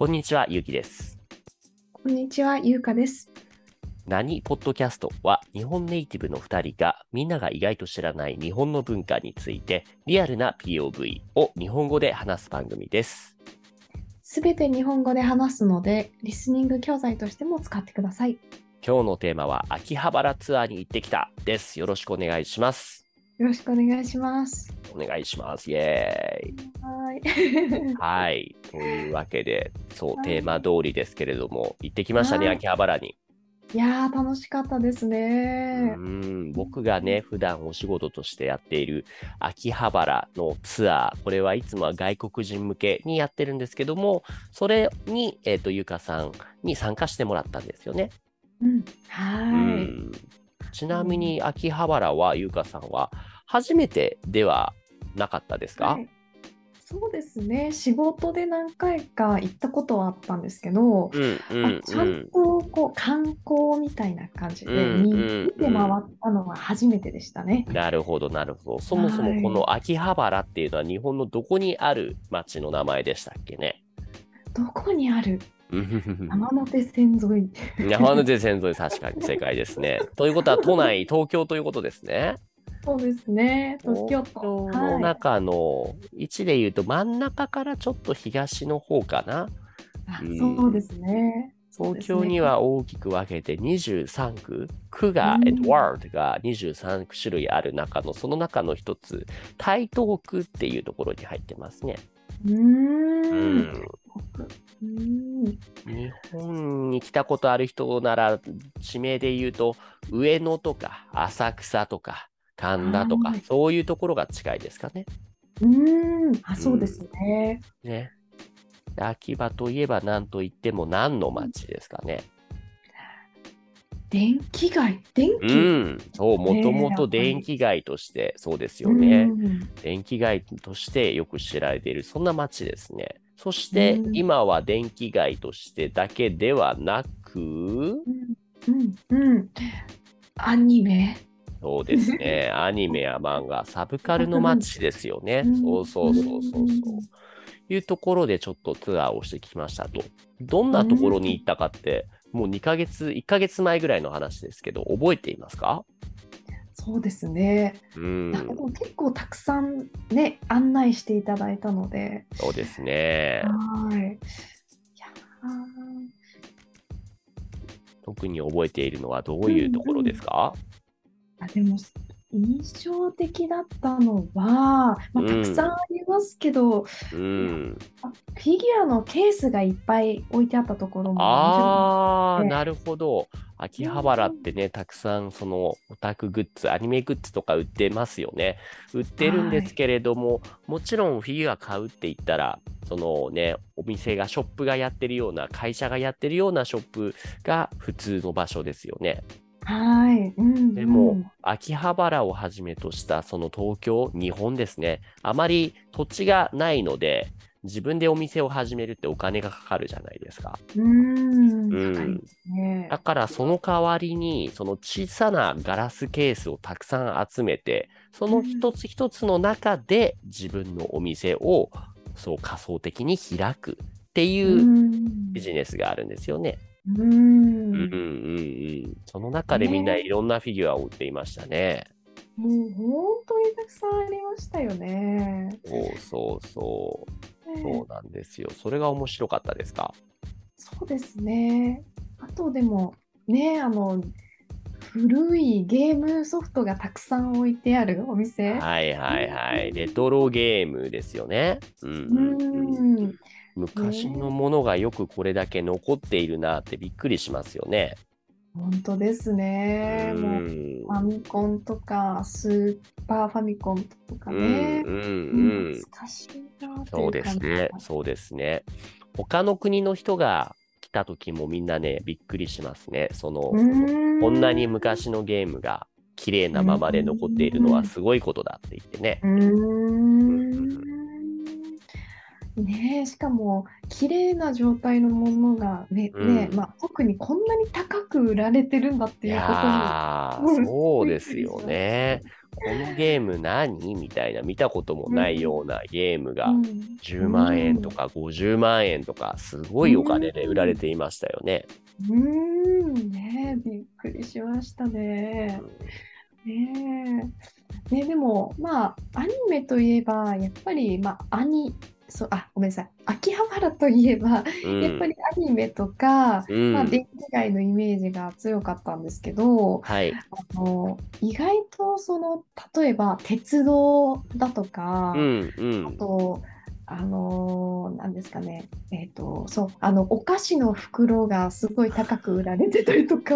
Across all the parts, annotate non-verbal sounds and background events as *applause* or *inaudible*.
こんにちは、ゆうきです。こんにちは、ゆうかです。何ポッドキャストは日本ネイティブの2人がみんなが意外と知らない日本の文化についてリアルな POV を日本語で話す番組です。すべて日本語で話すので、リスニング教材としても使ってください。今日のテーマは秋葉原ツアーに行ってきたです。よろしくお願いします。よろしくお願いします。お願いします。イエーイ。はい。はい。というわけで、そう、はいテーマ通りですけれども、行ってきましたね、はい秋葉原に。いやー、楽しかったですうね。ん僕がね、普段お仕事としてやっている秋葉原のツアー、これはいつもは外国人向けにやってるんですけども、それに、えっ、と、ゆかさんに参加してもらったんですよね。うん。はうーい。んちなみに、秋葉原はゆかさんは初めてではなかったですか、はいそうですね。仕事で何回か行ったことはあったんですけど、うんうんあちゃんとこう観光みたいな感じでうん見て回ったのは初めてでしたね。なるほど、なるほど。そもそもこの秋葉原っていうのは日本のどこにある町の名前でしたっけね？どこにある？う *laughs* ん山手線沿い。*laughs* 山手線沿い、確かに正解ですね。ということは、都内、東京ということですね。そうですね。東京都。のはい中の位置で言うと、真ん中からちょっと東の方かな。そうですね。東京には大きく分けて23区、区が、うんえっと、ワールドが23種類ある中の、その中の一つ、台東区っていうところに入ってますね。うんん。うーん。日本に来たことある人なら地名で言うと上野とか浅草とか神田とかはいそういうところが近いですかね。うーん。あ、そうですね。ねで秋葉といえば何と言っても何の町ですかね。電気街？電う気。ん、そう、もともと電気街として、そうですようね。ん電気街としてよく知られている、そんな町ですね。そしてうん今は電気街としてだけではなく、うん。うん。アニメ？そうですね。アニメや漫画、サブカルの街ですよね。うんそうそうそうそうそう。うんいうところでちょっとツアーをしてきましたと。どんなところに行ったかって、もう2ヶ月、1ヶ月前ぐらいの話ですけど、覚えていますか？そうですね。うんなんかでも結構たくさんね、案内していただいたので。そうですね。はい。いや特に覚えているのはどういうところですか、ーあでも印象的だったのは、まあ、たくさんありますけど、うん。あフィギュアのケースがいっぱい置いてあったところもああ、ねなるほど。秋葉原ってね、たくさんそのオタクグッズ、アニメグッズとか売ってますよね。売ってるんですけれども、もちろんフィギュア買うって言ったら、そのね、お店が、ショップがやってるような、会社がやってるようなショップが普通の場所ですよね。はい、うん、でも、うん秋葉原をはじめとしたその東京、日本ですね。あまり土地がないので、自分でお店を始めるってお金がかかるじゃないですか。うーん、うんね。だからその代わりに、その小さなガラスケースをたくさん集めて、その一つ一つの中で自分のお店をそう仮想的に開くっていううんビジネスがあるんですよね。ううんうんん、うんうん。その中でみんないろんなフィギュアを売っていましたね。もう本当にたくさんありましたよね。そうそうそう。ねそうなんですよ。それが面白かったですか？そうですね。あとでもね、あの古いゲームソフトがたくさん置いてあるお店。はいはいはい。レトロゲームですよね。うんううんうんん、昔のものがよくこれだけ残っているなってびっくりしますよね。本当ですね。うもうんファミコンとかスーパーファミコンとかうんね。うんうん懐かしいなっていそうですね。そうですね。他の国の人が来た時もみんなね、びっくりしますね。その、うんこんなに昔のゲームが綺麗なままで残っているのはすごいことだって言ってね。うーんねえしかも綺麗な状態のものがね,、うんねまあ、特にこんなに高く売られてるんだっていいうことにそうですよね。このゲーム何みたいな見たこともないようなゲームがうん10万円とか50万円とかすごいお金で売られていましたよね。うーん、ねえ、びっくりしましたね。ねえ。ね、でも、まあ、アニメといえば、やっぱり、まあ、アニ、そう、あ、ごめんなさい。秋葉原といえば、うんやっぱりアニメとか、うんまあ、電気街のイメージが強かったんですけど、はい。あの、意外と、その、例えば、鉄道だとか、うんうあん。と、あのーなんですかね、えっと、そう、あの、お菓子の袋がすごい高く売られてたりとか、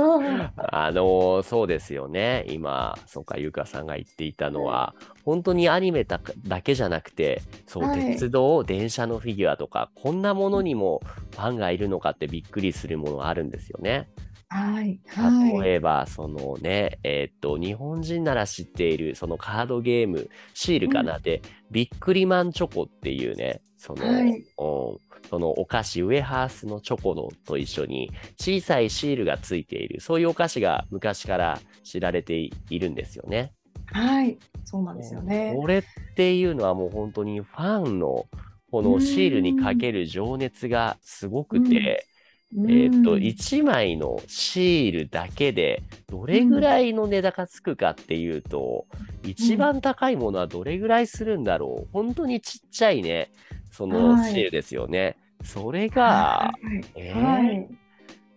あのそうですよね。今、そうか、ゆかさんが言っていたのは、本当にアニメだだけじゃなくて、そう、はい鉄道、電車のフィギュアとか、こんなものにもファンがいるのかってびっくりするものがあるんですよね。はい、はい。例えば、そのね、えーっと、日本人なら知っている、そのカードゲーム、シールかなで、ビックリマンチョコっていうね、その、はいうんそのお菓子、ウエハースのチョコのと一緒に小さいシールがついている、そういうお菓子が昔から知られていいるんですよね。はい、そうなんですよね。これっていうのはもう本当にファンのこのシールにかける情熱がすごくて、うんえーっと、1枚のシールだけでどれぐらいの値段がつくかっていうと、一番高いものはどれぐらいするんだろう本当にちっちゃいね、そのはいシールですよね。それが、はい、えはい。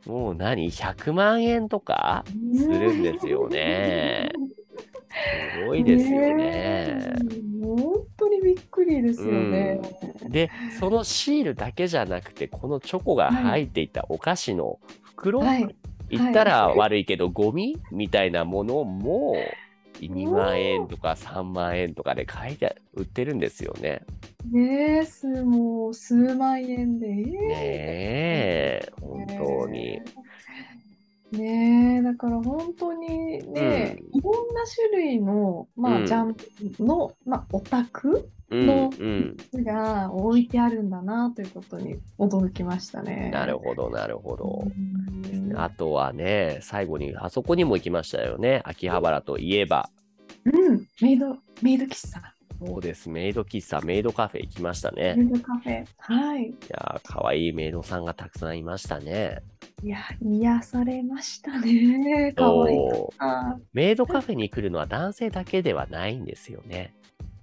もう何 ?100 万円とかするんですよね。*laughs* すごいですよね。くりですよね。で、そのシールだけじゃなくて、このチョコが入っていたお菓子の袋、はい、言ったら悪いけど、ゴミみたいなものも *laughs* 2万円とか3万円とかで買いて売ってるんですよね。ねえ、すもう数万円で。えねえ、本当に。ねえ、だから本当にね、いろんな種類の、まうんあ、ジャンプの、まあ、オタクうんのうん。が置いてあるんだなということに驚きましたね。なるほど、なるほど。うんあとはね、最後にあそこにも行きましたよね。秋葉原といえば。うん、メイド、メイド喫茶、そうです。メイド喫茶、メイドカフェ行きましたね。メイドカフェ。はい。いやー、かわいいメイドさんがたくさんいましたね。いや、癒されましたね。かわいメイドカフェに来るのは男性だけではないんですよね。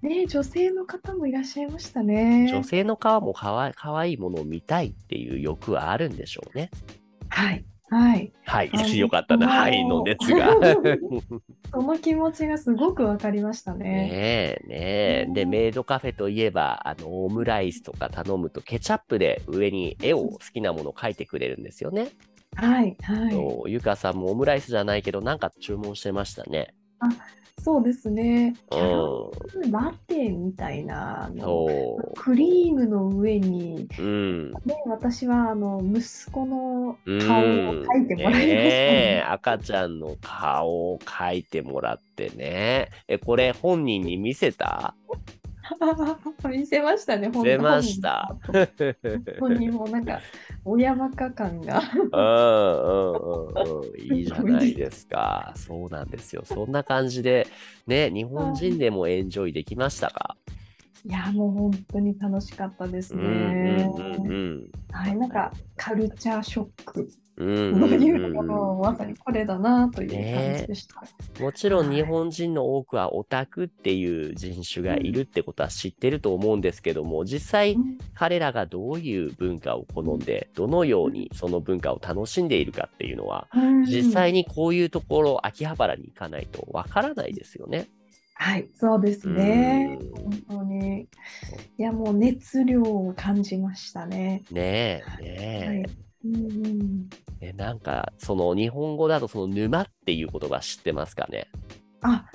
ね、女性の方もいらっしゃいましたね。女性の顔もかわかわいいものを見たいっていう欲はあるんでしょうね。はい。はい。はいあ、よかったな。はいの熱が。ね *laughs* その気持ちがすごくわかりましたね。え、ねえ。で、メイドカフェといえば、あの、オムライスとか頼むと、ケチャップで上に絵を好きなものを描いてくれるんですよね。はい。はい。ゆかさんもオムライスじゃないけど、なんか注文してましたね。そうですね。キャラうメルラテみたいな。のそクリームの上に、う。うん。ね、私はあの息子のうん顔を描いてもらいましたねえね。赤ちゃんの顔を描いてもらってね。え、これ本人に見せた？*laughs* 見せましたね、見せました。本当にもうなんか、親バカ感が。うんうんうんうん。いいじゃないですか。そうなんですよ。そんな感じで、ね、日本人でもエンジョイできましたか？いや、もう本当に楽しかったですうんうんね。うんうん。はい、なんかカルチャーショックうんとうんいうのもまさにこれだなという感じでした。もちろんはい日本人の多くはオタクっていう人種がいるってことは知ってると思うんですけども、実際うん彼らがどういう文化を好んで、どのようにその文化を楽しんでいるかっていうのは、実際にこういうところ、秋葉原に行かないとわからないですよね。はい、そうですね。うん本当に。いや、もう熱量を感じましたね。ねえ、はねい。うんうん、え。えなんか、その日本語だとその沼っていう言葉知ってますかね？あ、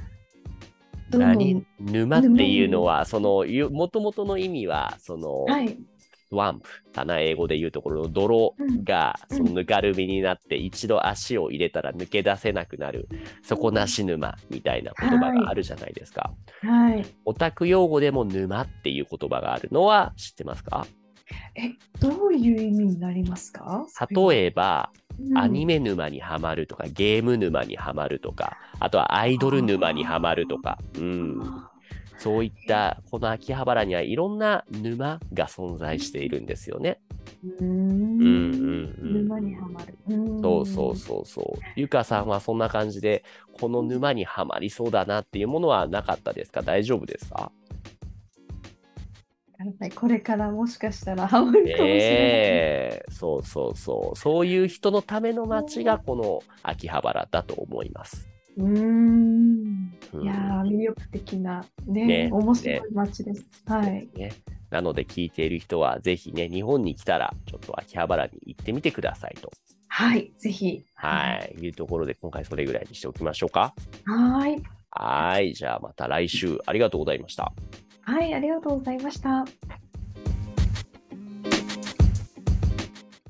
何？ん。沼っていうのは、その、もともとの意味は、その、はい。スワンプかな、英語で言うところの泥が、うん。そのぬかるみになって、一度足を入れたら抜け出せなくなる、底なし沼みたいな言葉があるじゃないですか。はい。オタク用語でも沼っていう言葉があるのは知ってますか？え、どういう意味になりますか？例えば、うん。アニメ沼にはまるとか、ゲーム沼にはまるとか、あとはアイドル沼にはまるとか、うん、そういった、この秋葉原にはいろんな沼が存在しているんですよね。うーんうんうんうん。沼にはまる。うんそうそうそうそう。ゆかさんはそんな感じで、この沼にはまりそうだなっていうものはなかったですか？大丈夫ですか？これからもしかしたらハマるかもしれない。ええそうそうそう。そういう人のための街がこの秋葉原だと思います。うーん。うんいやー、魅力的な、ね、ね面白い街です。はい。ね。なので聞いている人はぜひね、日本に来たらちょっと秋葉原に行ってみてくださいと。はい、ぜひ。はい。いうところで今回それぐらいにしておきましょうか。はい。はい。じゃあまた来週ありがとうございました。はい、ありがとうございました。